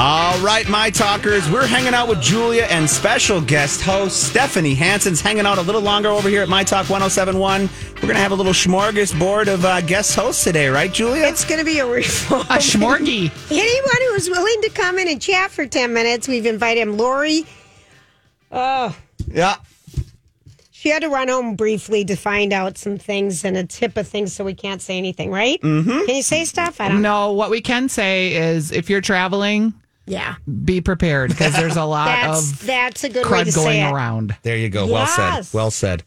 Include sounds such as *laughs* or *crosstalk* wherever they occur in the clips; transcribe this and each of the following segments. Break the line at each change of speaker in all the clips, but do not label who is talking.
All right, my talkers, we're hanging out with Julia and special guest host Stephanie Hansen's hanging out a little longer over here at My Talk 1071. We're going to have a little smorgasbord of uh, guest hosts today, right, Julia?
It's going to be a reform.
A schmorgy. *laughs*
Anyone who's willing to come in and chat for 10 minutes, we've invited him. Lori, oh,
yeah.
she had to run home briefly to find out some things and a tip of things, so we can't say anything, right? Mm-hmm. Can you say stuff? I don't know.
No, what we can say is if you're traveling,
Yeah.
be prepared because there's a lot
That's,
of
that's a good way to
going
say it.
around.
There you go. Well said. Well said.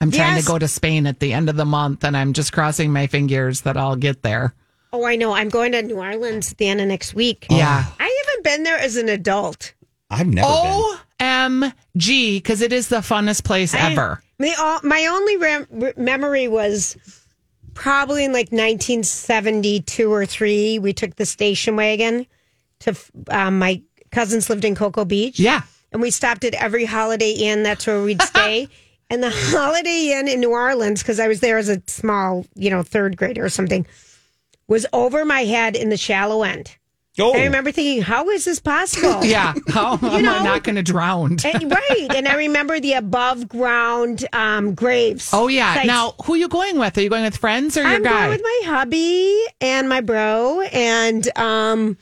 I'm trying
Yes.
to go to Spain at the end of the month and I'm just crossing my fingers that I'll get there.
Oh, I know. I'm going to New Orleans at the end of next week. Oh.
Yeah.
I haven't been there as an adult.
I've never
Oh. OMG, because it is the funnest place
I-
ever.
My, all, my only rem- re- memory was probably in like 1972 or three. We took the station wagon to um, my cousins lived in Cocoa Beach.
Yeah.
and we stopped at every Holiday Inn. That's where we'd *laughs* stay. and the Holiday Inn in New Orleans, because I was there as a small, you know, third grader or something, was over my head in the shallow end.
Oh,
I remember thinking, how is this possible? *laughs*
Yeah. How *laughs* am
know-
I not going to drown?
And- right. And I remember the above ground um, graves.
Oh, yeah.
sites.
Now, who are you going with? Are you going with friends or your
I'm
guy?
going with my hubby and my bro and um,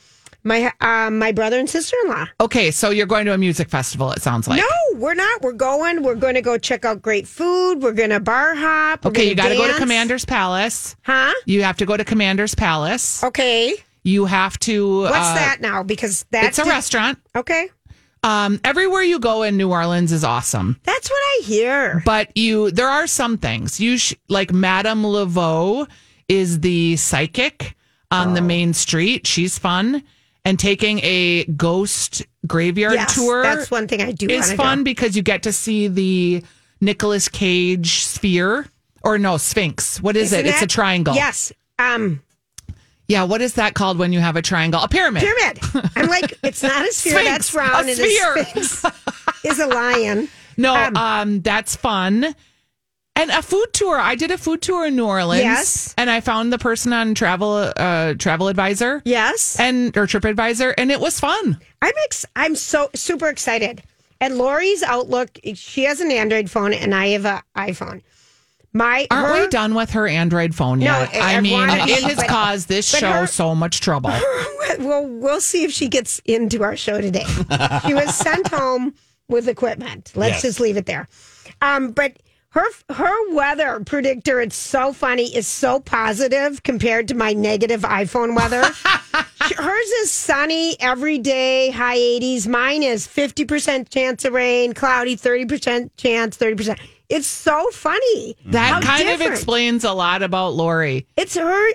my um, my brother and sister in law.
okay, so you're going to a music festival, it sounds like.
No, we're not. We're going. We're going to go check out great food. We're going to bar hop.
Okay, you
got to
go to Commander's Palace.
Huh?
You have to go to Commander's Palace.
Okay.
You have to.
What's
uh,
that now? Because that's
It's a restaurant.
Okay.
Um, everywhere you go in New Orleans is awesome,
That's what I hear.
but you there are some things you sh- like. Madame Laveau is the psychic on the
Oh.
main street. She's fun, and taking a ghost graveyard
Yes,
tour.
that's one thing I do It's
fun
do.
because you get to see the Nicolas Cage sphere or no Sphinx. What is
Isn't
it? It's a triangle.
Yes. Um,
Yeah. What is that called when you have a triangle? A pyramid.
pyramid. I'm like, *laughs* it's not a sphere.
Sphinx,
that's round.
a sphere.
sphinx is a lion. *laughs*
No,
Um,
um, that's fun. And a food tour. I did a food tour in New Orleans.
Yes.
And I found the person on Travel uh Travel Advisor
Yes.
and or Trip Advisor and it was fun.
I'm ex- I'm so super excited. And Lori's Outlook, she has an Android phone and I have an iPhone. My
Aren't
her,
we done with her Android phone yet?
I-
I
I
mean,
wanted
it
to,
has
but-
caused this show
her-
so much trouble. *laughs*
Well, we'll see if she gets into our show today. *laughs* she was sent home with equipment. Let's
Yes.
just leave it there. Um, but her her weather predictor, it's so funny, is so positive compared to my negative iPhone weather. *laughs* Hers is sunny every day, high 80s. Mine is 50% chance of rain, cloudy, 30% chance, 30%. It's so funny.
That
How
kind of explains a lot about Lori.
It's her.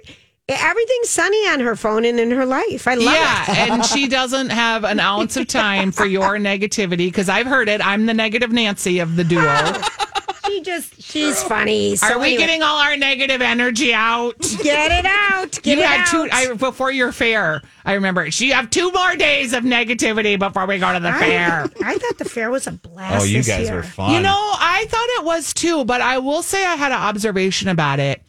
Everything's sunny on her phone and in her life. I love
yeah,
it.
and *laughs* she doesn't have an ounce of time for your negativity because I've heard it. I'm the negative Nancy of the duo. *laughs*
She just, she's funny. So
Are we
anyway,
getting all our negative energy out?
Get it out. Get
you
it
had
out.
two I, before your fair. I remember she You have two more days of negativity before we go to the fair.
I, I thought the fair was a blast.
oh, you
this
guys
year.
were fun.
You know, I thought it was too, but I will say I had an observation about it.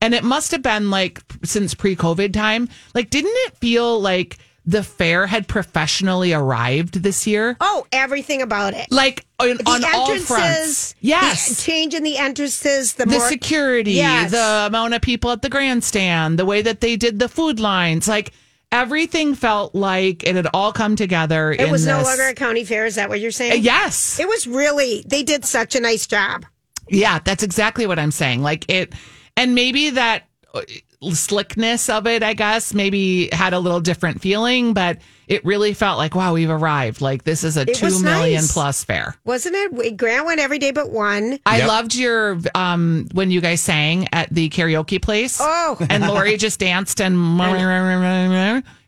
And it must have been like since pre COVID time. Like, didn't it feel like the fair had professionally arrived this year.
Oh, everything about it.
Like on,
The
on all fronts.
entrances,
Yes.
the change in the entrances, the,
the
more
security,
Yes.
the amount of people at the grandstand, the way that they did the food lines, like everything felt like it had all come together.
It was no longer a county fair. Is that what you're saying?
Yes.
It was really. They did such a nice job.
Yeah, that's exactly what I'm saying. Like it, and maybe that slickness of it, I guess, maybe had a little different feeling, but it really felt like, wow, we've arrived. Like this is a
It
two
was
million
nice.
plus fair.
Wasn't it? Grant went every day but one.
I
Yep.
loved your um when you guys sang at the karaoke place.
Oh.
and Lori *laughs* just danced and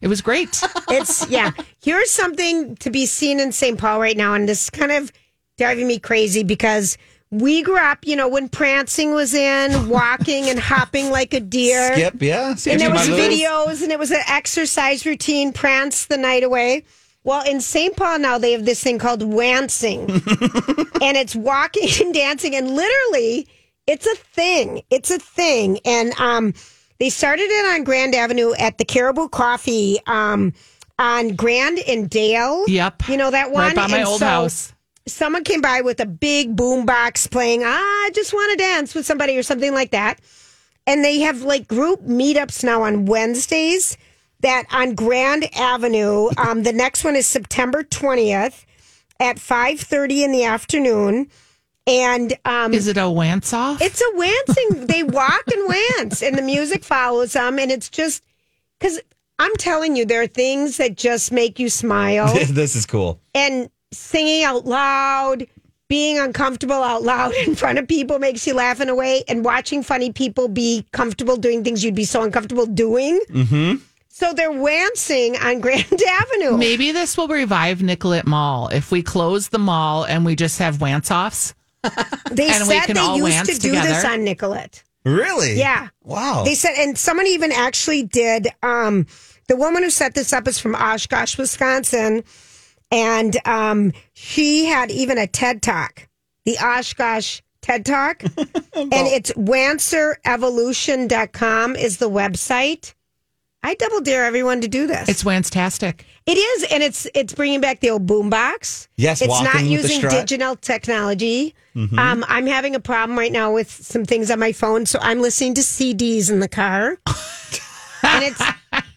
it was great. *laughs*
It's yeah. Here's something to be seen in St. Paul right now, and this is kind of driving me crazy because we grew up, you know, when prancing was in, *laughs* walking and hopping like a deer.
Skip, yeah.
and there was
moves.
videos and it was an exercise routine prance the night away well in st paul now they have this thing called wancing *laughs* and it's walking and dancing and literally it's a thing it's a thing and um they started it on grand avenue at the caribou coffee um on grand and dale
Yep.
you know that one
Right by my
And
old
so
house.
Someone came by with a big boom box playing "Ah, i just want to dance with somebody or something like that and they have like group meetups now on Wednesdays that on Grand Avenue. *laughs* Um, the next one is September 20th at 5.30 in the afternoon. And um,
Is it a wance off?
it's a wancing. *laughs* they walk and wance and the music follows them. And it's just because I'm telling you, there are things that just make you smile *laughs*
this is cool.
and singing out loud, being uncomfortable out loud *laughs* in front of people makes you laugh in a way, and watching funny people be comfortable doing things you'd be so uncomfortable doing. Mm-hmm. So they're wancing on *laughs* Grand Avenue.
Maybe this will revive Nicollet Mall if we close the mall and we just have wance offs.
They
and we
said
can
they
all
used to do this on Nicollet.
Really?
Yeah.
Wow.
They said, and someone even actually did. Um, the woman who set this up is from Oshkosh, Wisconsin, and um, she had even a TED talk, the Oshkosh TED Talk, *laughs* and it's wancerevolution.com is the website. I double dare everyone to do this.
It's wance-tastic.
It is, and it's it's bringing back the old boombox.
Yes,
it's not using.
Mm-hmm.
digital technology. Um, I'm having a problem right now with some things on my phone, so I'm listening to CDs in the car, *laughs* and it's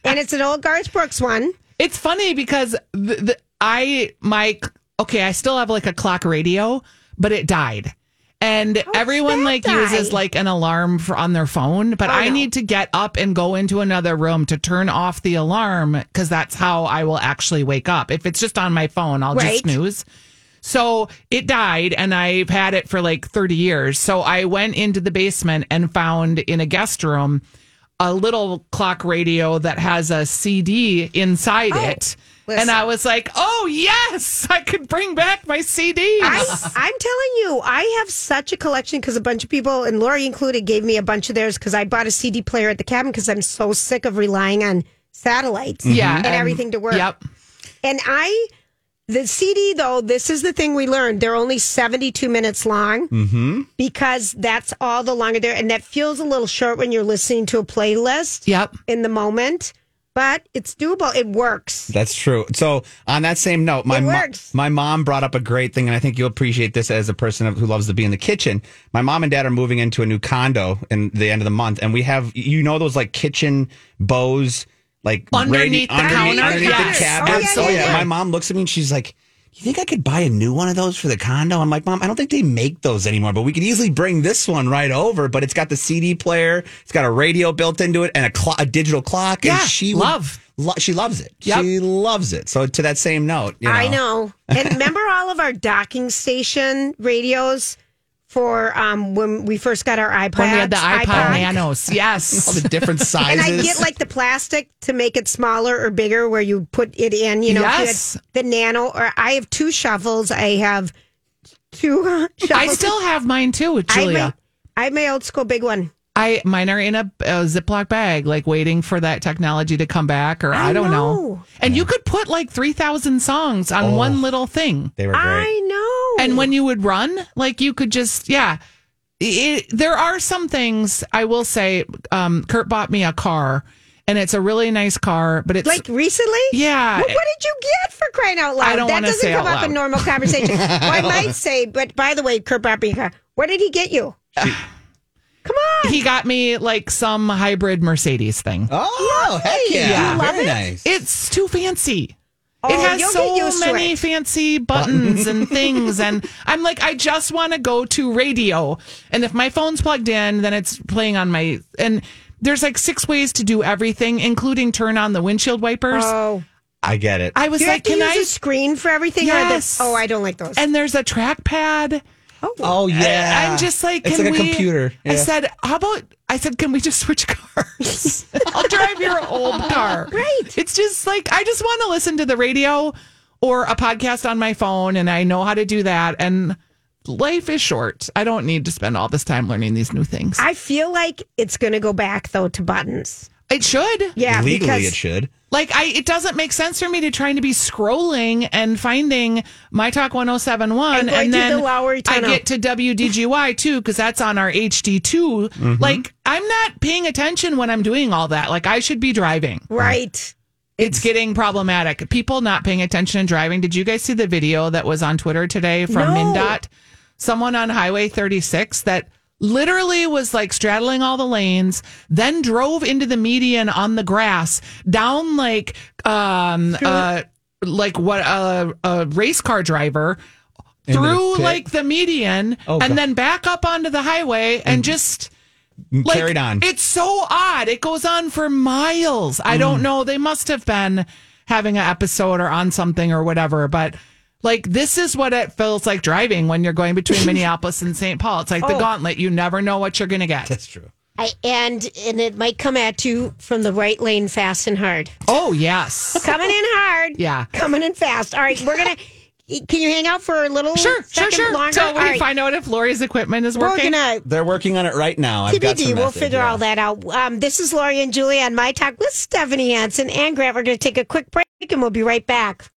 and it's an old Garth Brooks one.
It's funny because the, the I my okay, I still have like a clock radio, but it died. And everyone like
die?
uses like an alarm for on their phone, but
Oh,
I
no.
need to get up and go into another room to turn off the alarm because that's how I will actually wake up. If it's just on my phone, I'll
Right.
just snooze. So it died and I've had it for like 30 years. So I went into the basement and found in a guest room a little clock radio that has a CD inside it. And. I was like, oh, yes, I could bring back my CDs.
I, I'm telling you, I have such a collection because a bunch of people, and Lori included, gave me a bunch of theirs because I bought a CD player at the cabin because I'm so sick of relying on satellites
yeah.
and everything to work.
Yep.
And I, the CD though, this is the thing we learned. They're only 72 minutes long
Mm-hmm.
because that's all the longer there. And that feels a little short when you're listening to a playlist
Yep.
in the moment, but it's doable. It works.
That's true. So, on that same note, my
It
mo-
works.
my mom brought up a great thing, and I think you'll appreciate this as a person who loves to be in the kitchen. My mom and dad are moving into a new condo in the end of the month, and we have you know those like kitchen bows, like
Underneath the counter?
underneath
Yes.
the cabinets.
Oh, yeah, oh, yeah, yeah.
My mom looks at me and she's like. You think I could buy a new one of those for the condo? I'm like, Mom, I don't think they make those anymore, but we could easily bring this one right over. But it's got the CD player, it's got a radio built into it, and a, clo- a digital clock.
Yeah,
and she would-
love.
Lo- she loves it.
Yep.
She loves it. So to that same note, you know,
I know. And *laughs* remember all of our docking station radios for um, when we first got our iPads?
When we had the iPod,
iPod?
Nanos. *laughs*
all
Yes.
the different sizes. *laughs*
And I get like the plastic to make it smaller or bigger where you put it in, you know, if you
Yes.
the nano or I have two shovels. I have two uh, *laughs* shovels.
I still have mine too,
I have,
Julia.
my, I have my old school big one.
I mine are in a, a Ziploc bag, like waiting for that technology to come back, or I,
I
don't know.
know.
And you could put like three thousand songs on one little thing,
they were great.
I know.
And when you would run, like you could just yeah. It, there are some things I will say. Um, Kurt bought me a car, and it's a really nice car, but it's
Like recently?
Yeah.
Well, what did you get for crying out loud?
I don't
that doesn't
say
come
out
up in normal conversation. *laughs* well, I might say, but by the way, Kurt bought me a car. what did he get you? Come on.
he got me like some hybrid Mercedes thing.
Oh, heck yeah.
Yeah.
You love
Very
it?
nice.
It's too fancy.
Oh,
it has so
get used to
many
it.
fancy buttons and *laughs* things. And I'm like, I just want to go to radio. And if my phone's plugged in, then it's playing on my. And there's like six ways to do everything, including turn on the windshield wipers.
Oh,
I get it.
I was
you
like,
have to
can
use
I?
a screen for everything?
Yes.
Or the, oh, I don't like those.
and there's a trackpad.
Oh, oh yeah.
I'm just like,
it's
can
like a
we-
computer.
I said, how about? I said, can we just switch cars? *laughs* I'll drive your old car.
Right.
It's just like I just want to listen to the radio or a podcast on my phone, and I know how to do that. And life is short. I don't need to spend all this time learning these new things.
I feel like it's going to go back though to buttons.
it should.
Yeah,
Legally,
because
it should.
Like I, it doesn't make sense for me to trying to be scrolling and finding my talk 1071
And
and, then
the Lowry
I get to WDGY too because that's on our HD2.
Mm-hmm.
Like I'm not paying attention when I'm doing all that. Like I should be driving.
right.
It's getting problematic. People not paying attention and driving. Did you guys see the video that was on Twitter today from
No.
MnDOT? Someone on Highway 36 that literally was like straddling all the lanes, then drove into the median on the grass, down like um uh like what a, a race car driver
the
through
pit.
like the median
Oh,
and
God.
then back up onto the highway and just like,
Carried on.
It's so odd. It goes on for miles. I
Mm.
don't know. They must have been having an episode or on something or whatever, but like this is what it feels like driving when you're going between *laughs* Minneapolis and St. Paul. It's like the
Oh.
gauntlet. You never know what you're going to get.
That's true.
I, and and it might come at you from the right lane fast and hard.
Oh, yes. *laughs*
Coming in hard.
Yeah.
Coming in fast. All right, we're going to. Can you hang out for a little
Sure, sure,
second
sure.
longer?
Till
All
we
right.
find out if Lori's equipment is
We're
working.
going to
They're working on it right now. I've got
TBD.
some
We'll
message,
figure
yeah.
all that out. Um, this is Lori and Julie on My Talk with Stephanie Hansen and Grant. We're going to take a quick break and we'll be right back.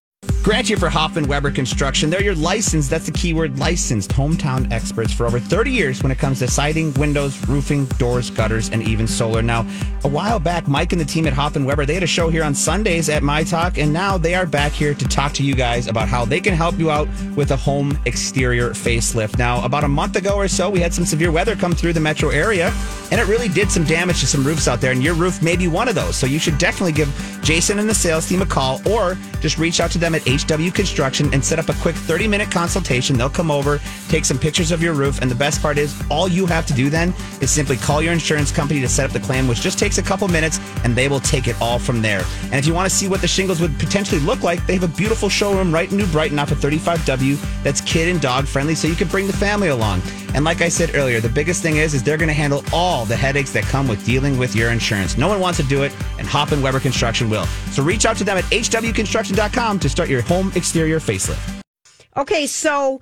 Grant for Hoffman Weber Construction. They're your licensed, that's the keyword, licensed hometown experts for over 30 years when it comes to siding, windows, roofing, doors, gutters, and even solar. Now, a while back, Mike and the team at Hoffman Weber, they had a show here on Sundays at My Talk, and now they are back here to talk to you guys about how they can help you out with a home exterior facelift. Now, about a month ago or so, we had some severe weather come through the metro area, and it really did some damage to some roofs out there, and your roof may be one of those. So you should definitely give Jason and the sales team a call or just reach out to them at HW Construction and set up a quick 30 minute consultation. They'll come over, take some pictures of your roof, and the best part is all you have to do then is simply call your insurance company to set up the claim, which just takes a couple minutes, and they will take it all from there. And if you want to see what the shingles would potentially look like, they have a beautiful showroom right in New Brighton off of 35W that's kid and dog friendly, so you can bring the family along. And like I said earlier, the biggest thing is, is they're going to handle all the headaches that come with dealing with your insurance. No one wants to do it, and Hoffman Weber Construction will. So reach out to them at hwconstruction.com to start your home exterior facelift.
Okay, so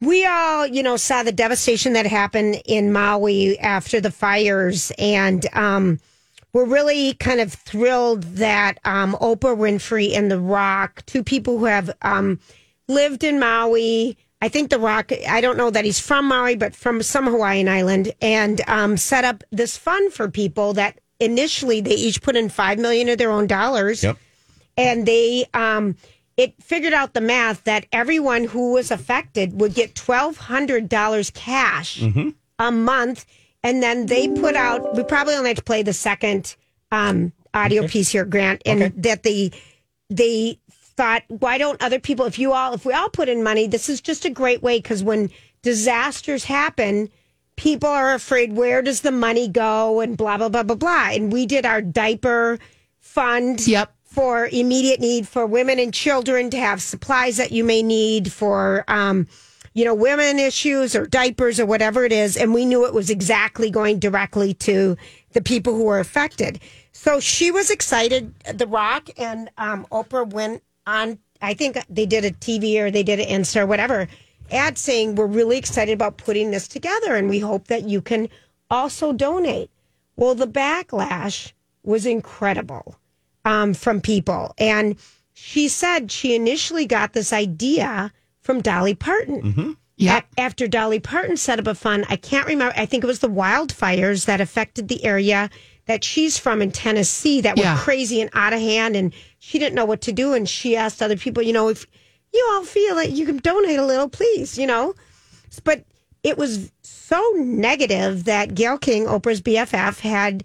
we all, you know, saw the devastation that happened in Maui after the fires, and um, we're really kind of thrilled that um, Oprah Winfrey and The Rock, two people who have um, lived in Maui. I think The Rock, I don't know that he's from Maui, but from some Hawaiian island, and um, set up this fund for people that initially they each put in five million of their own dollars and they um it figured out the math that everyone who was affected would get $1200 cash a month. And then they put out we probably only have to play the second um audio piece here grant and that they they thought why don't other people if you all if we all put in money this is just a great way because when disasters happen people are afraid where does the money go and blah blah blah blah blah. And we did our diaper fund
Yep.
For immediate need for women and children to have supplies that you may need for um, you know women issues or diapers or whatever it is. And we knew it was exactly going directly to the people who were affected. So she was excited. The rock and um, oprah went on i think they did a tv or they did an insta or whatever ad saying we're really excited about putting this together and we hope that you can also donate. Well the backlash was incredible um, from people. And she said she initially got this idea from Dolly Parton.
Yep.
A- after Dolly Parton set up a fund, I can't remember, I think it was the wildfires that affected the area that she's from in Tennessee that were
Yeah.
crazy and out of hand, and she didn't know what to do, and she asked other people, you know, if you all feel like you can donate a little, please, you know, but it was so negative that Gayle King, Oprah's BFF, had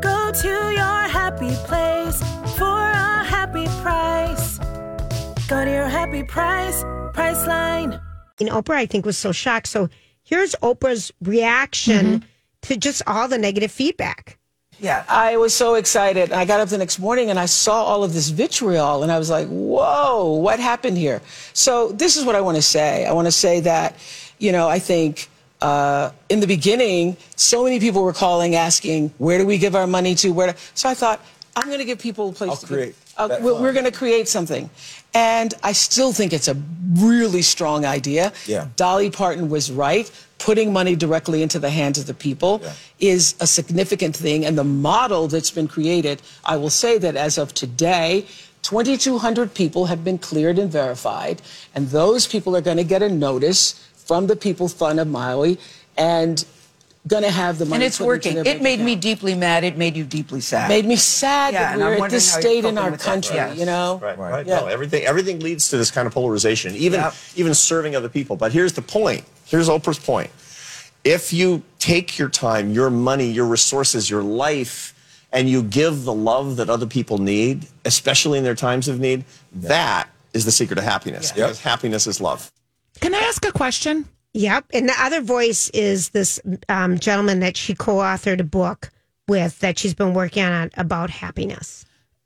Go to your happy place for a happy price. Go to your happy price, Priceline.
And Oprah, I think, was so shocked. So here's Oprah's reaction mm-hmm. to just all the negative feedback.
Yeah, I was so excited. I got up the next morning and I saw all of this vitriol and I was like, whoa, what happened here? So, this is what I want to say. I want to say that, you know, I think uh, in the beginning, so many people were calling asking, where do we give our money to? Where? So I thought, I'm going to give people a place
I'll
to
create
Uh, we're we're going to create something. And I still think it's a really strong idea.
Yeah.
Dolly Parton was right. Putting money directly into the hands of the people
Yeah.
is a significant thing. And the model that's been created, I will say that as of today, 2,200 people have been cleared and verified. And those people are going to get a notice from the People Fund of Maui and going to have the money.
And it's working. It
bank
made me deeply mad. It made you deeply sad.
Made me sad
Yeah,
that
and I'm
we're at this state in our country,
Yes.
you know?
Right, right.
Yeah.
No, everything everything leads to this kind of polarization, even
Yep.
even serving other people. But here's the point. Here's Oprah's point. If you take your time, your money, your resources, your life, and you give the love that other people need, especially in their times of need, that is the secret of happiness. Because happiness is love.
Can I ask a question?
Yep. And the other voice is this um, gentleman that she co authored a book with that she's been working on about happiness.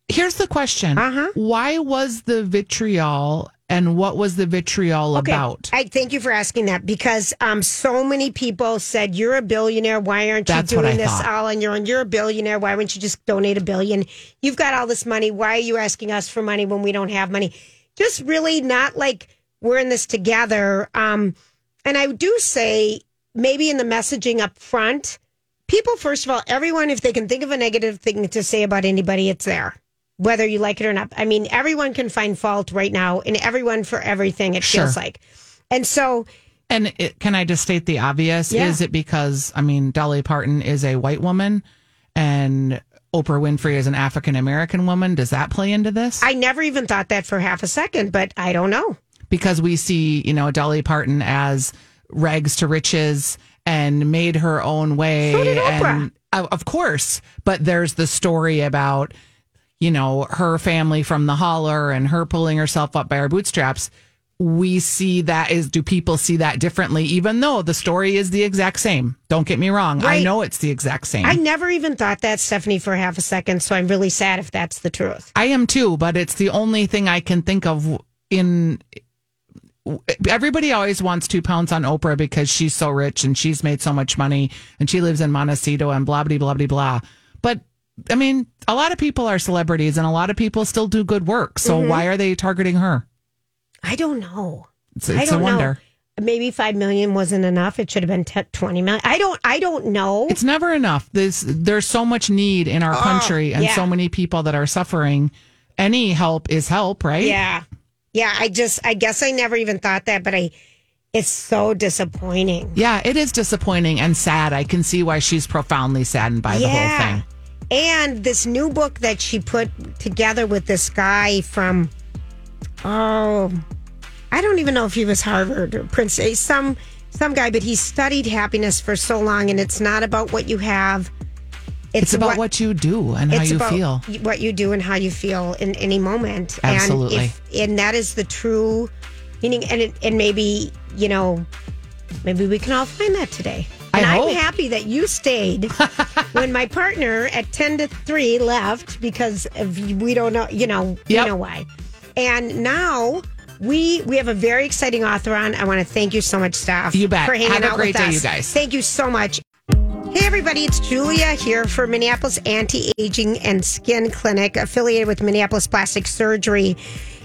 Here's the question.
Uh-huh.
Why was the vitriol and what was the vitriol about?
I thank you for asking that because um, so many people said, You're a billionaire. Why aren't
That's
you doing this
thought.
all on your own? You're a billionaire. Why wouldn't you just donate a billion? You've got all this money. Why are you asking us for money when we don't have money? Just really not like we're in this together. Um, and I do say, maybe in the messaging up front, people, first of all, everyone, if they can think of a negative thing to say about anybody, it's there, whether you like it or not. I mean, everyone can find fault right now, and everyone for everything, it feels like. And so,
And it, can I just state the obvious?
Yeah.
Is it because, I mean, Dolly Parton is a white woman and Oprah Winfrey is an African American woman? Does that play into this?
I never even thought that for half a second, but I don't know.
Because we see, you know, Dolly Parton as rags to riches and made her own way.
So did Oprah.
And of of course, but there's the story about, you know, her family from the holler and her pulling herself up by her bootstraps. We see that is, do people see that differently, even though the story is the exact same? Don't get me wrong. I know it's the exact same.
I never even thought that, Stephanie, for half a second. So I'm really sad if that's the truth.
I am too, but it's the only thing I can think of in everybody always wants to pounce on Oprah because she's so rich and she's made so much money and she lives in Montecito and blah blah blah blah blah. But I mean, a lot of people are celebrities and a lot of people still do good work. So
Mm-hmm.
why are they targeting her?
I don't know.
It's,
I
it's a
don't
wonder.
know. Maybe five million wasn't enough. It should have been 10, 20 million. I don't. I don't know.
It's never enough. This there's so much need in our country and
Oh, yeah.
so many people that are suffering. Any help is help, right?
yeah, yeah. I just. I guess I never even thought that, but I. It's so disappointing.
Yeah, it is disappointing and sad. I can see why she's profoundly saddened by the whole thing.
And this new book that she put together with this guy from, oh, I don't even know if he was Harvard or Princeton, eh, some some guy, but he studied happiness for so long, and it's not about what you have.
It's, about what, you do and how
it's
you
about
feel.
what you do and how you feel in any moment.
Absolutely.
And, if, and that is the true Meaning, and it, and maybe you know, maybe we can all find that today. And I'm happy that you stayed *laughs* when my partner at ten to three left because of, we don't know, you know, you know why. And now we we have a very exciting author on. I want to thank you so much, staff.
You bet.
For hanging
Have a
out
great
with
day,
us.
you guys.
Thank you so much. Hey, everybody, it's Julia here for Minneapolis Anti Aging and Skin Clinic, affiliated with Minneapolis Plastic Surgery.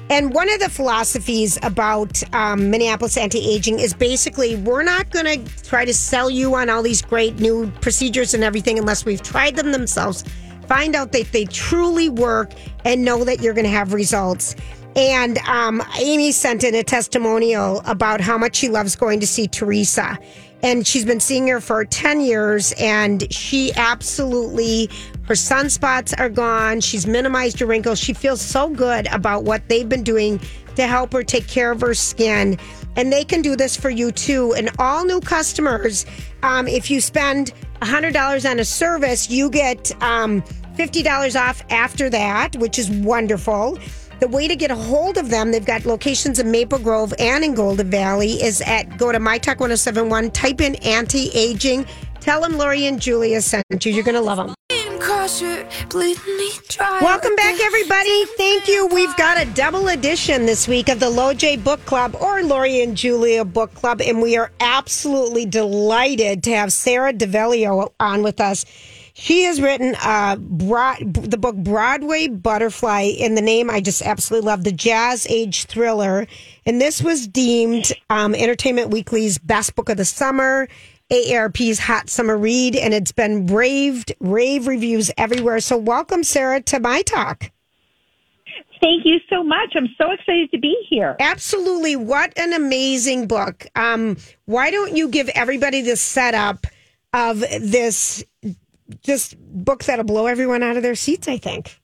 And one of the philosophies about um, Minneapolis Anti Aging is basically we're not going to try to sell you on all these great new procedures and everything unless we've tried them themselves, find out that they truly work, and know that you're going to have results. And um, Amy sent in a testimonial about how much she loves going to see Teresa. And she's been seeing her for 10 years, and she absolutely, her sunspots are gone. She's minimized her wrinkles. She feels so good about what they've been doing to help her take care of her skin. And they can do this for you too. And all new customers, um, if you spend $100 on a service, you get um, $50 off after that, which is wonderful. The way to get a hold of them, they've got locations in Maple Grove and in Golden Valley, is at go to MyTalk1071, type in anti aging. Tell them Lori and Julia sent you. You're going to love them. Welcome back, everybody. Thank you. We've got a double edition this week of the LoJ Book Club or Lori and Julia Book Club, and we are absolutely delighted to have Sara DiVello on with us. She has written uh, broad, the book Broadway Butterfly. In the name, I just absolutely love the jazz age thriller, and this was deemed um, Entertainment Weekly's best book of the summer. AARP's Hot Summer Read, and it's been raved, rave reviews everywhere. So, welcome, Sara, to my talk.
Thank you so much. I'm so excited to be here.
Absolutely. What an amazing book. Um, why don't you give everybody the setup of this just book that'll blow everyone out of their seats, I think.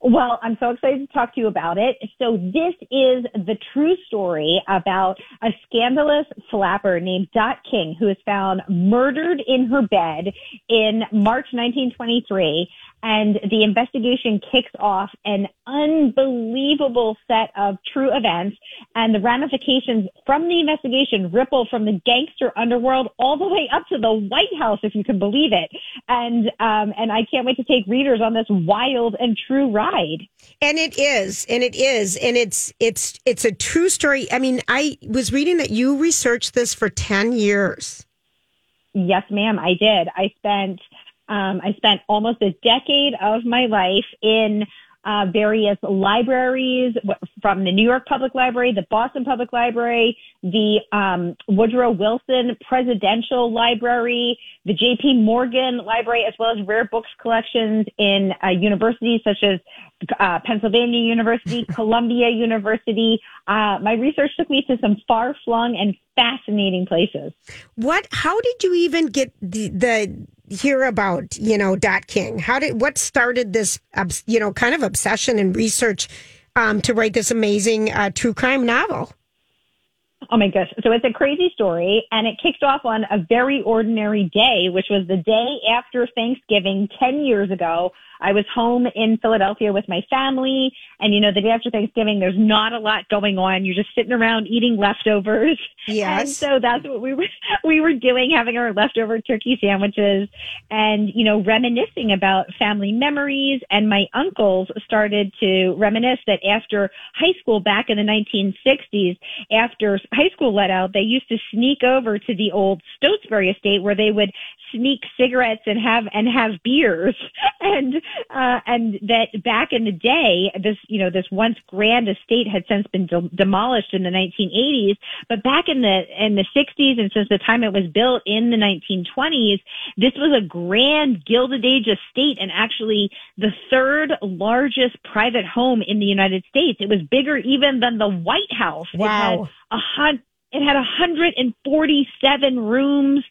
Well, I'm so excited to talk to you about it. So this is the true story about a scandalous flapper named Dot King who is found murdered in her bed in March 1923. And the investigation kicks off an unbelievable set of true events and the ramifications from the investigation ripple from the gangster underworld all the way up to the White House, if you can believe it. And, um, and I can't wait to take readers on this wild and true ride.
And it is, and it is, and it's it's it's a true story. I mean, I was reading that you researched this for 10 years.
Yes, ma'am, I did. I spent um, I spent almost a decade of my life in uh, various libraries from the New York Public Library, the Boston Public Library, the um, Woodrow Wilson Presidential Library, the J.P. Morgan Library, as well as rare books collections in uh, universities such as uh, Pennsylvania University, *laughs* Columbia University. Uh, my research took me to some far-flung and fascinating places.
What? How did you even get the the hear about you know Dot King? How did what started this you know kind of obsession and research um, to write this amazing uh, true crime novel?
Oh my gosh. So it's a crazy story and it kicked off on a very ordinary day, which was the day after Thanksgiving 10 years ago. I was home in Philadelphia with my family and you know, the day after Thanksgiving, there's not a lot going on. You're just sitting around eating leftovers.
Yes.
And so that's what we were, *laughs* we were doing, having our leftover turkey sandwiches and, you know, reminiscing about family memories. And my uncles started to reminisce that after high school back in the 1960s, after high school let out, they used to sneak over to the old Stotesbury estate where they would sneak cigarettes and have and have beers. *laughs* And uh and that back in the day this you know this once grand estate had since been de- demolished in the 1980s but back in the in the 60s and since the time it was built in the 1920s this was a grand gilded age estate and actually the third largest private home in the United States. It was bigger even than the White House.
Wow.
a hun- it had 147 rooms,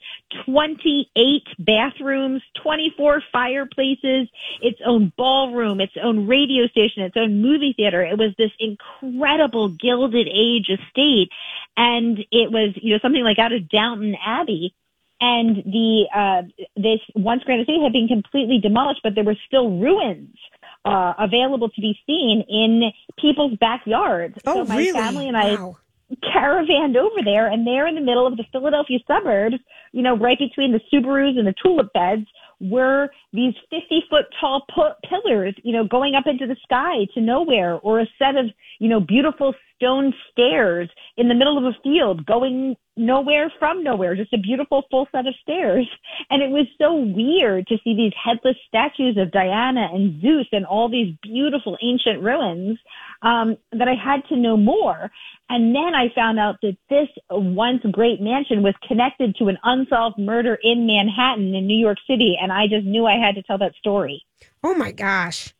28 bathrooms, 24 fireplaces, its own ballroom, its own radio station, its own movie theater. It was this incredible gilded age estate. And it was, you know, something like out of Downton Abbey. And the, uh, this once grand estate had been completely demolished, but there were still ruins uh, available to be seen in people's backyards.
Oh,
so my
really?
family and I
Wow.
Caravanned over there and there in the middle of the Philadelphia suburbs, you know, right between the Subarus and the tulip beds were these 50 foot tall pu- pillars, you know, going up into the sky to nowhere or a set of, you know, beautiful stone stairs in the middle of a field going nowhere from nowhere, just a beautiful full set of stairs. *laughs* And it was so weird to see these headless statues of Diana and Zeus and all these beautiful ancient ruins um, that I had to know more. And then I found out that this once great mansion was connected to an unsolved murder in Manhattan in New York City. And I just knew I had to tell that story.
Oh my gosh.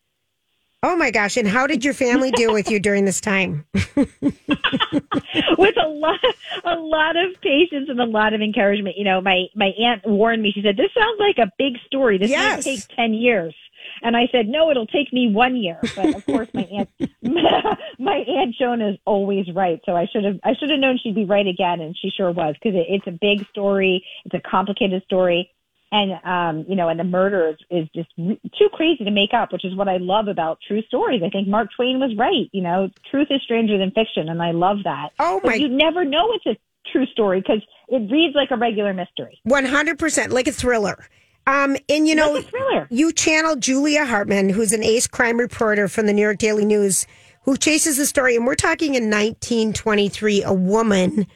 Oh my gosh. And how did your family deal with you during this time? *laughs*
with a lot, a lot of patience and a lot of encouragement. You know, my my aunt warned me. She said, "This sounds like a big story. This
Yes.
might take ten years." And I said, "No, it'll take me one year." But of course, my aunt, *laughs* my aunt Joan is always right. So I should have, I should have known she'd be right again, and she sure was because it, it's a big story. It's a complicated story. And um, you know, and the murder is, is just re- too crazy to make up, which is what I love about true stories. I think Mark Twain was right. You know, truth is stranger than fiction, and I love that.
Oh
But
my-
you never know it's a true story because it reads like a regular mystery.
100% like a thriller. Um, and you know,
Like a thriller.
you channel Julia Harpman, who's an ace crime reporter from the New York Daily News, who chases the story. And we're talking in 1923, a woman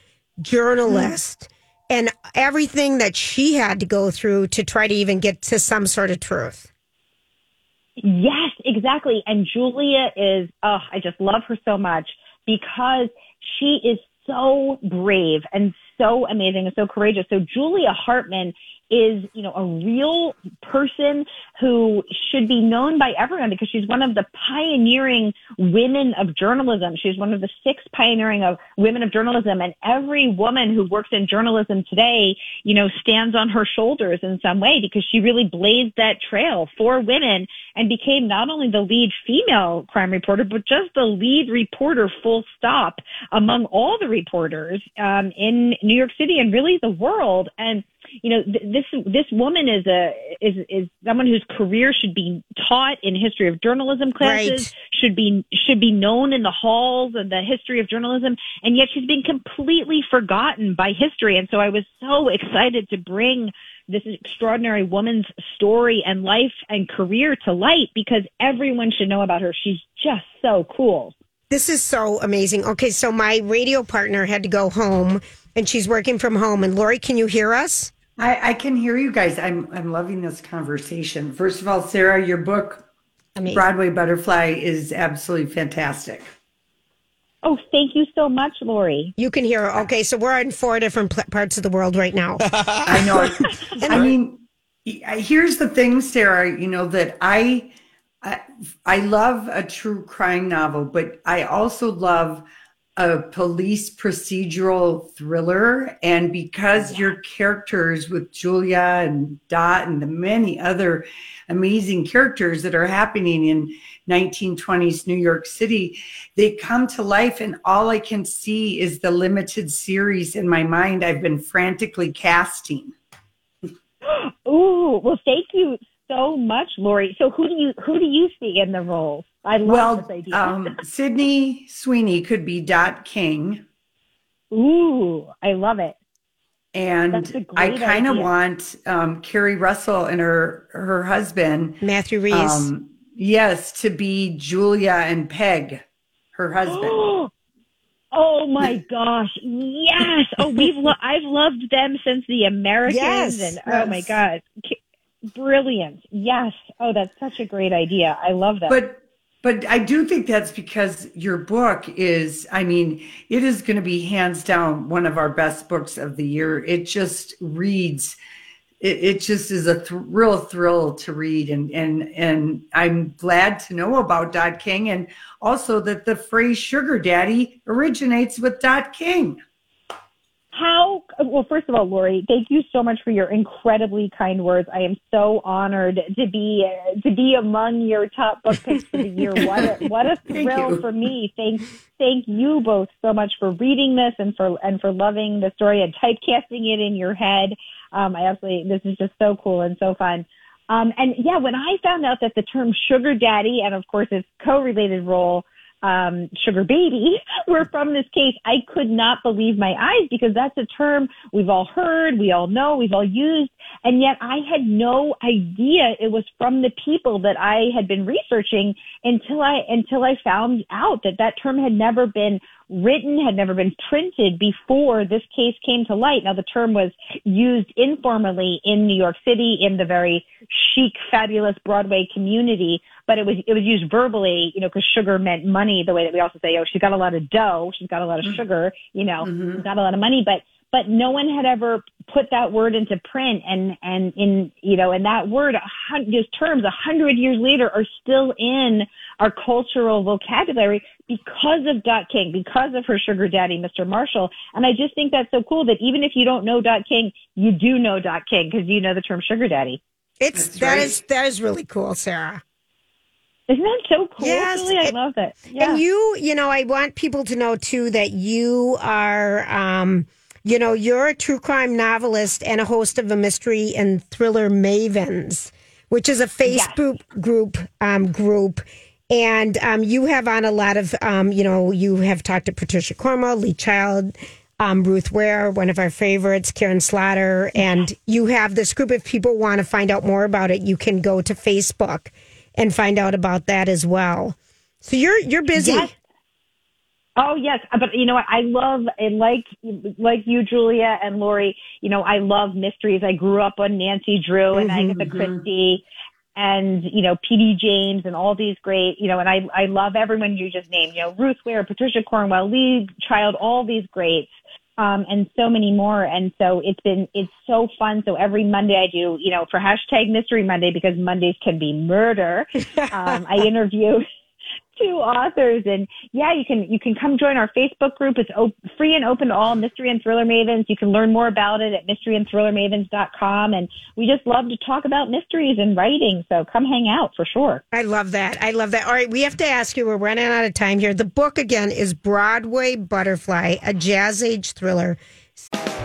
journalist and everything that she had to go through to try to even get to some sort of truth.
Yes, exactly. And Julia is, oh, I just love her so much because she is so brave and so amazing and so courageous. So Julia Harpman is, you know, a real person who should be known by everyone because she's one of the pioneering women of journalism. She's one of the six pioneering of women of journalism and every woman who works in journalism today, you know, stands on her shoulders in some way because she really blazed that trail for women and became not only the lead female crime reporter, but just the lead reporter full stop among all the reporters, um, in New York City and really the world. And you know, th- this this woman is a is is someone whose career should be taught in history of journalism classes,
Right.
should be should be known in the halls of the history of journalism, and yet she's been completely forgotten by history. And so I was so excited to bring this extraordinary woman's story and life and career to light because everyone should know about her. She's just so cool.
This is so amazing. Okay, so my radio partner had to go home and she's working from home. And Lori, can you hear us?
I, I can hear you guys. I'm I'm loving this conversation. First of all, Sara, your book
Amazing.
Broadway Butterfly is absolutely fantastic.
Oh, thank you so much, Lori.
You can hear her. Okay, so we're in four different pl- parts of the world right now. *laughs*
I know. *laughs* I mean, here's the thing, Sara. You know that I, I, I love a true crime novel, but I also love a police procedural thriller. And because your characters with Julia and Dot and the many other amazing characters that are happening in 1920s New York City, they come to life. And all I can see is the limited series in my mind I've been frantically casting. *gasps*
oh, well, thank you so much, Lori. So who do you who do you see in the role? I love
Well,
this idea.
um, Sydney Sweeney could be Dot King,
Ooh, I love it.
and
That's a
I
great
kind of want um, Keri Russell and her her husband,
Matthew Rhys.
um, yes, to be Julia and Peg, her *gasps* husband.
Oh my gosh! Yes. Oh, we've lo- I've loved them since the Americans,
Yes,
and oh my god, K- brilliant! Yes. Oh, that's such a great idea. I love that.
But but I do think that's because your book is, I mean, it is going to be hands down one of our best books of the year. It just reads, it, it just is a th- real thrill to read, and and and I'm glad to know about Dot King, and also that the phrase "sugar daddy" originates with Dot King.
How, well, first of all, Lori, thank you so much for your incredibly kind words. I am so honored to be, to be among your top book picks for the year. *laughs* What a, what a thrill for me. Thank, thank you both so much for reading this and for, and for loving the story and typecasting it in your head. Um, I absolutely, this is just so cool and so fun. Um, and yeah, when I found out that the term sugar daddy and of course its co-related role, um, sugar baby *laughs* were from this case, I could not believe my eyes because that's a term we've all heard, we all know, we've all used. And yet I had no idea it was from the people that I had been researching until I, until I found out that that term had never been written, had never been printed before this case came to light. Now the term was used informally in New York City in the very chic, fabulous Broadway community, but it was, it was used verbally, you know, cause sugar meant money the way that we also say, oh, she's got a lot of dough, she's got a lot of sugar, you know,
Mhm.
got a lot of money, but but no one had ever put that word into print and and in you know and that word those terms a hundred years later are still in our cultural vocabulary because of Dot King because of her sugar daddy Mr. Marshall and I just think that's so cool that even if you don't know Dot King you do know Dot King because you know the term sugar daddy
It's that is that is really cool, Sara.
isn't that so cool
Yes,
Julie? I
it-
love it yeah.
And you, you know, I want people to know too that you are, um, you know, you're a true crime novelist and a host of a mystery and thriller mavens, which is a Facebook group um, group. And um, you have on a lot of, um, you know, you have talked to Patricia Cornwell, Lee Child, um, Ruth Ware, one of our favorites, Karin Slaughter, and you have this group. If people want to find out more about it, you can go to Facebook and find out about that as well. So you're you're busy.
Yes. Oh yes, but you know what? I love and like like you, Julia and Lori. You know, I love mysteries. I grew up on Nancy Drew and Agatha Christie, and you know P.D. James and all these great. You know, and I I love everyone you just named. You know, Ruth Ware, Patricia Cornwell, Lee Child, all these greats. Um, and so many more. And so it's been, it's so fun. So every Monday I do, you know, for hashtag mystery Monday because Mondays can be murder. *laughs* Um, I interview two authors and yeah you can you can come join our facebook group it's op- free and open to all mystery and thriller mavens you can learn more about it at mysteryandthrillermavens.com and we just love to talk about mysteries and writing so come hang out for sure
I love that. I love that. All right, we have to ask you. We're running out of time here. The book again is Broadway Butterfly, a jazz age thriller.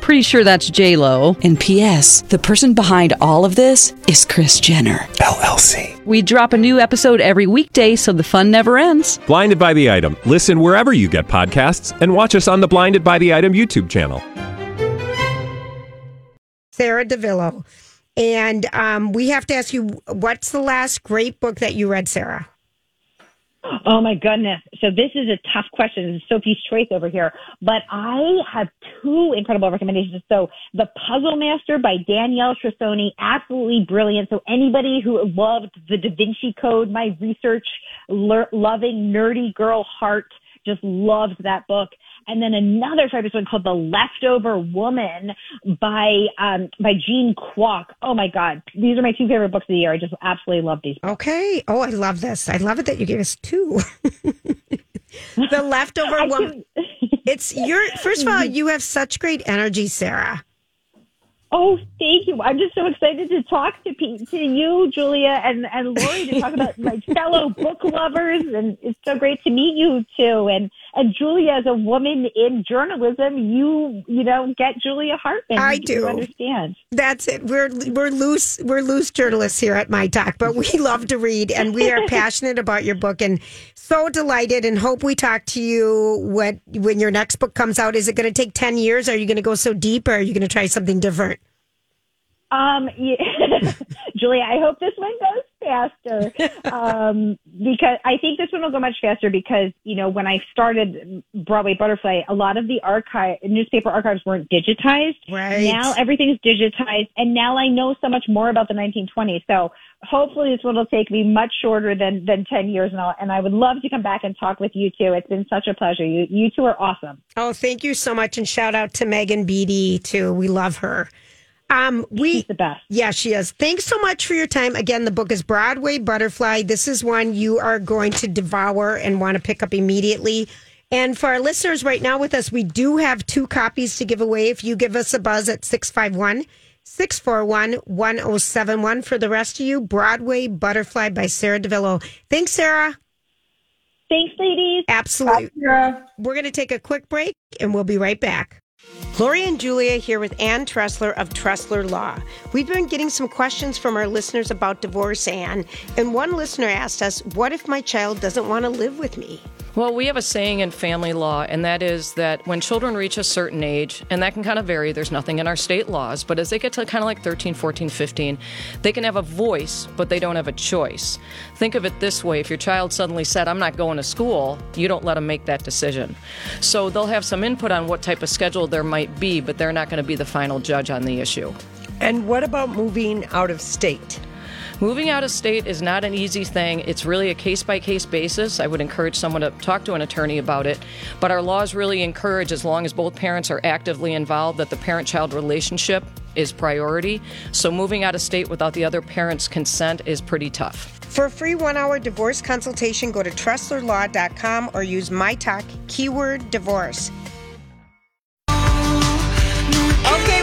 Pretty sure that's J Lo.
And P.S. The person behind all of this is Kris Jenner
LLC.
We drop a new episode every weekday, so the fun never ends.
Blinded by the item. Listen wherever you get podcasts, and watch us on the Blinded by the Item YouTube channel.
Sara DiVello. And um, we have to ask you, what's the last great book that you read, Sara?
Oh my goodness. So this is a tough question. This is Sophie's choice over here, but I have two incredible recommendations. So The Puzzle Master by Danielle Trussoni, absolutely brilliant. So anybody who loved the Da Vinci Code, my research loving nerdy girl heart just loved that book. And then another fabulous one called The Leftover Woman by um, by Jean Kwok. Oh my God, these are my two favorite books of the year. I just absolutely love these. Books.
Okay. Oh, I love this. I love it that you gave us two. *laughs* the leftover *laughs* woman. It's your first of all, *laughs* you have such great energy, Sara.
Oh, thank you. I'm just so excited to talk to Pete, to you, Julia, and, and Lori to talk about my fellow book lovers. And it's so great to meet you too. And, and Julia, as a woman in journalism, you, you know, get Julia Harpman.
I
You
do.
understand.
That's it. We're we're loose we're loose journalists here at My Talk, but we *laughs* love to read and we are *laughs* passionate about your book and so delighted and hope we talk to you when when your next book comes out. Is it going to take ten years? Are you going to go so deep, or are you going to try something different?
Um, yeah. *laughs* Julia, I hope this one goes faster um, because I think this one will go much faster because you know when I started Broadway Butterfly, a lot of the archive newspaper archives weren't digitized.
Right.
now, everything's digitized, and now I know so much more about the 1920s. So hopefully, this one will take me much shorter than than 10 years, and, I'll, and I would love to come back and talk with you too. It's been such a pleasure. You you two are awesome.
Oh, thank you so much, and shout out to Megan Beatty too. We love her. Um, we
She's the best.
Yeah, she is. Thanks so much for your time. Again, the book is Broadway Butterfly. This is one you are going to devour and want to pick up immediately. And for our listeners right now with us, we do have two copies to give away. If you give us a buzz at 651 641 1071. For the rest of you, Broadway Butterfly by Sara DiVello. Thanks, Sara.
Thanks, ladies.
Absolutely. We're going to take a quick break and we'll be right back. Lori and Julia here with Ann Tressler of Tressler Law. We've been getting some questions from our listeners about divorce, Ann, and one listener asked us, What if my child doesn't want to live with me?
Well, we have a saying in family law, and that is that when children reach a certain age, and that can kind of vary, there's nothing in our state laws, but as they get to kind of like 13, 14, 15, they can have a voice, but they don't have a choice. Think of it this way if your child suddenly said, I'm not going to school, you don't let them make that decision. So they'll have some input on what type of schedule there might be, but they're not going to be the final judge on the issue.
And what about moving out of state?
Moving out of state is not an easy thing. It's really a case by case basis. I would encourage someone to talk to an attorney about it. But our laws really encourage, as long as both parents are actively involved, that the parent child relationship is priority. So moving out of state without the other parent's consent is pretty tough.
For a free one hour divorce consultation, go to TresslerLaw.com or use my talk keyword divorce.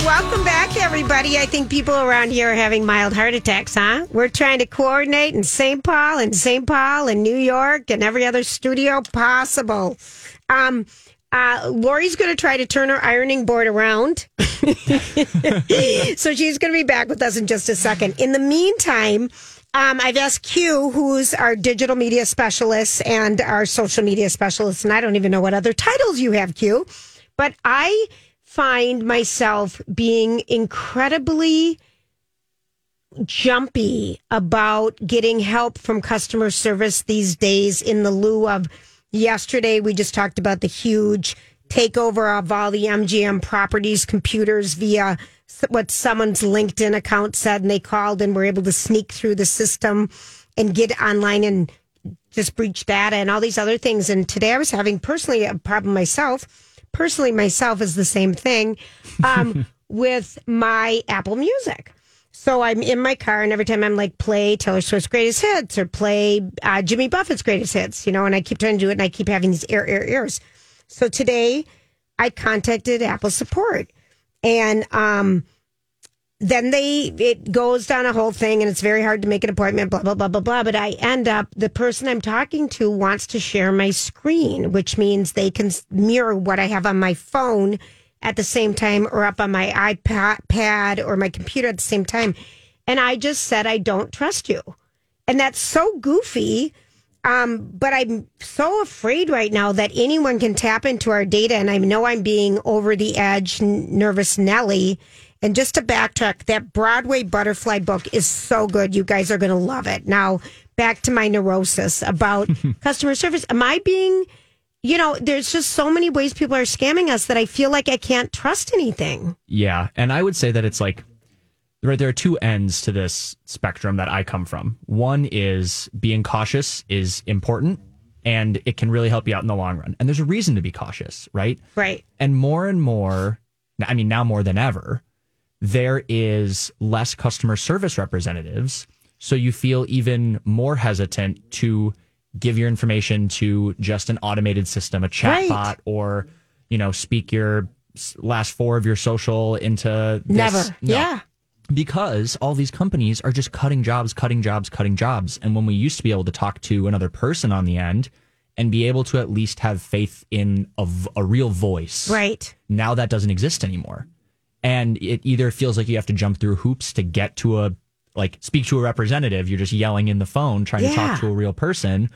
Welcome back, everybody. I think people around here are having mild heart attacks, huh? We're trying to coordinate in St. Paul and St. Paul and New York and every other studio possible. Um, uh, Lori's going to try to turn her ironing board around. *laughs* so she's going to be back with us in just a second. In the meantime, um, I've asked Q, who's our digital media specialist and our social media specialist, and I don't even know what other titles you have, Q, but I find myself being incredibly jumpy about getting help from customer service these days in the lieu of yesterday we just talked about the huge takeover of all the MGM properties computers via what someone's LinkedIn account said and they called and were able to sneak through the system and get online and just breach data and all these other things. And today I was having personally a problem myself personally myself is the same thing um, *laughs* with my Apple Music. So I'm in my car, and every time I'm like, play Taylor Swift's greatest hits or play uh, Jimmy Buffett's greatest hits, you know, and I keep trying to do it, and I keep having these ear, ear, ears. So today I contacted Apple support, and um, then they it goes down a whole thing and it's very hard to make an appointment blah blah blah blah blah but i end up the person i'm talking to wants to share my screen which means they can mirror what i have on my phone at the same time or up on my ipad or my computer at the same time and i just said i don't trust you and that's so goofy um, but I'm so afraid right now that anyone can tap into our data, and I know I'm being over the edge, nervous Nelly. And just to backtrack, that Broadway Butterfly book is so good. You guys are going to love it. Now, back to my neurosis about *laughs* customer service. Am I being, you know, there's just so many ways people are scamming us that I feel like I can't trust anything.
Yeah. And I would say that it's like, right, there are two ends to this spectrum that I come from. One is being cautious is important and it can really help you out in the long run. And there's a reason to be cautious, right?
Right.
And more and more, I mean, now more than ever, there is less customer service representatives. So you feel even more hesitant to give your information to just an automated system, a chatbot,
Right.
or, you know, speak your last four of your social into this.
Never.
No.
Yeah.
Because all these companies are just cutting jobs, cutting jobs, cutting jobs. And when we used to be able to talk to another person on the end and be able to at least have faith in a real voice,
Right.
now that doesn't exist anymore. And it either feels like you have to jump through hoops to get to a, like, speak to a representative. You're just yelling in the phone trying to talk to a real person,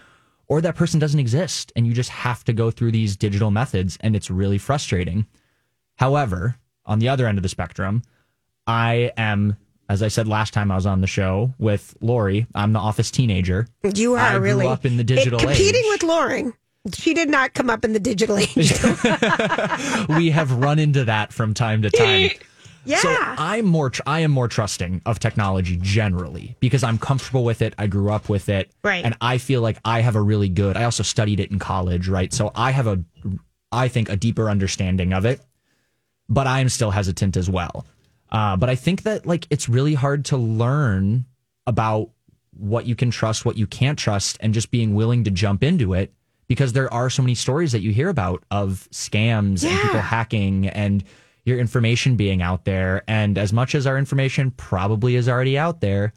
or that person doesn't exist. And you just have to go through these digital methods. And it's really frustrating. However, on the other end of the spectrum, I am as I said last time I was on the show with Lori, I'm the office teenager.
You are
I grew
really
up in the digital
It- competing
age.
with Lauren. She did not come up in the digital *laughs* age. *laughs*
we have run into that from time to time. *laughs*
yeah.
So I'm more tr- I am more trusting of technology generally because I'm comfortable with it. I grew up with it.
Right.
And I feel like I have a really good I also studied it in college, right? So I have a I think a deeper understanding of it. But I am still hesitant as well. Uh, but I think that like it's really hard to learn about what you can trust, what you can't trust, and just being willing to jump into it because there are so many stories that you hear about of scams and people hacking and your information being out there. And as much as our information probably is already out there,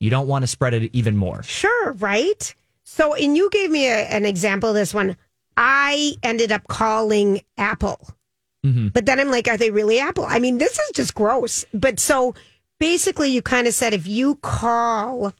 you don't want to spread it even more.
Sure, right? So, and you gave me a, an example of this one. I ended up calling Apple,
Mm-hmm.
but then I'm like, are they really Apple? I mean, this is just gross. But so basically, you kind of said if you call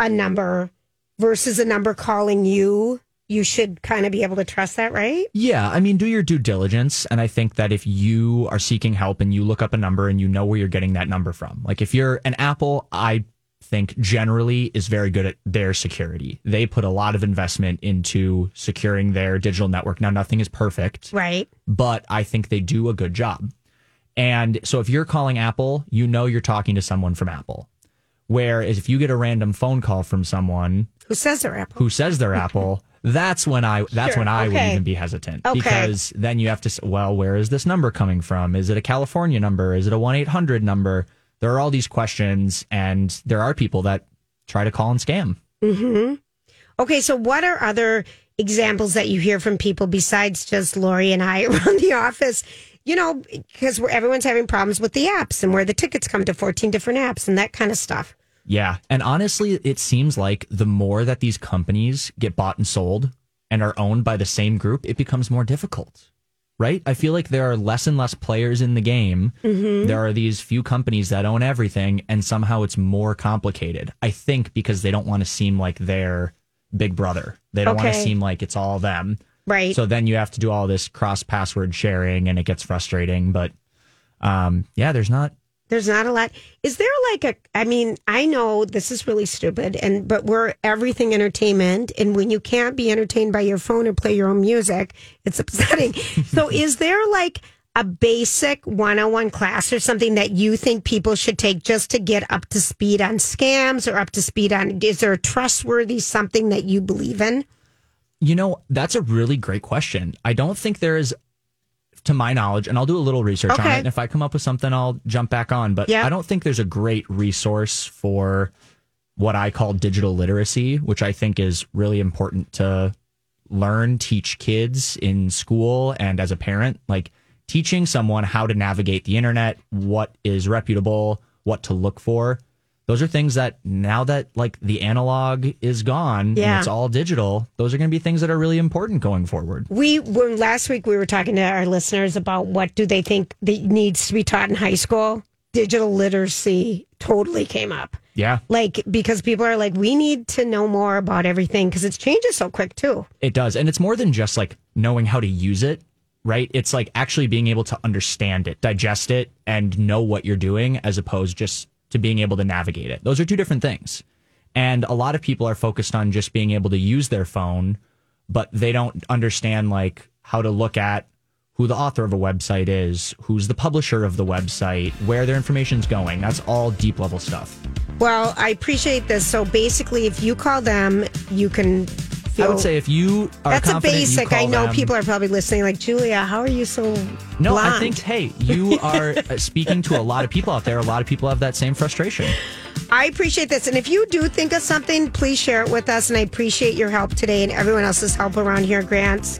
a number versus a number calling you, you should kind of be able to trust that, right?
Yeah, I mean, do your due diligence. And I think that if you are seeking help and you look up a number and you know where you're getting that number from, like if you're an Apple, I think generally is very good at their security. They put a lot of investment into securing their digital network. Now, nothing is perfect,
Right.
but I think they do a good job. And so if you're calling Apple, you know you're talking to someone from Apple. Whereas if you get a random phone call from someone
Who says they're Apple?
who says they're Apple, *laughs* that's when I that's
Sure,
when I would even be hesitant
Okay.
because then you have to well, where is this number coming from? Is it a California number? Is it a one eight hundred number? There are all these questions, and there are people that try to call and scam.
hmm Okay, so what are other examples that you hear from people besides just Lori and I *laughs* around the office? You know, because everyone's having problems with the apps and where the tickets come to 14 different apps and that kind of stuff.
Yeah, and honestly, it seems like the more that these companies get bought and sold and are owned by the same group, it becomes more difficult. Right? I feel like there are less and less players in the game.
Mhm.
There are these few companies that own everything, and somehow it's more complicated. I think because they don't want to seem like they're big brother. They don't want to seem like it's all them.
Right.
So then you have to do all this cross password sharing, and it gets frustrating. But um, yeah, there's not
There's not a lot. Is there like a? I mean, I know this is really stupid, and but we're everything entertainment, and when you can't be entertained by your phone or play your own music, it's upsetting. *laughs* so, is there like a basic one-on-one class or something that you think people should take just to get up to speed on scams or up to speed on? Is there a trustworthy something that you believe in?
You know, that's a really great question. I don't think there is, to my knowledge, and I'll do a little research on it. And if I come up with something, I'll jump back on. But
Yeah.
I don't think there's a great resource for what I call digital literacy, which I think is really important to learn, teach kids in school and as a parent. Like teaching someone how to navigate the internet, what is reputable, what to look for. Those are things that now that like the analog is gone
Yeah.
and it's all digital, those are going to be things that are really important going forward.
We were last week we were talking to our listeners about what do they think that needs to be taught in high school. Digital literacy totally came up.
Yeah,
Like because people are like, we need to know more about everything because it's changing so quick too.
it does. And it's more than just like knowing how to use it, right? It's like actually being able to understand it, digest it, and know what you're doing as opposed just to being able to navigate it. Those are two different things. And a lot of people are focused on just being able to use their phone, but they don't understand like how to look at who the author of a website is, who's the publisher of the website, where their information's going. That's all deep level stuff.
Well, I appreciate this. So basically, if you call them, you can. Feel,
I would say if you are
that's a basic. I know
them-
people are probably listening. Like Julia, how are you so?
No, I think, hey, you *laughs* are uh, speaking to a lot of people out there. A lot of people have that same frustration.
I appreciate this. And if you do think of something, please share it with us. And I appreciate your help today and everyone else's help around here, Grants.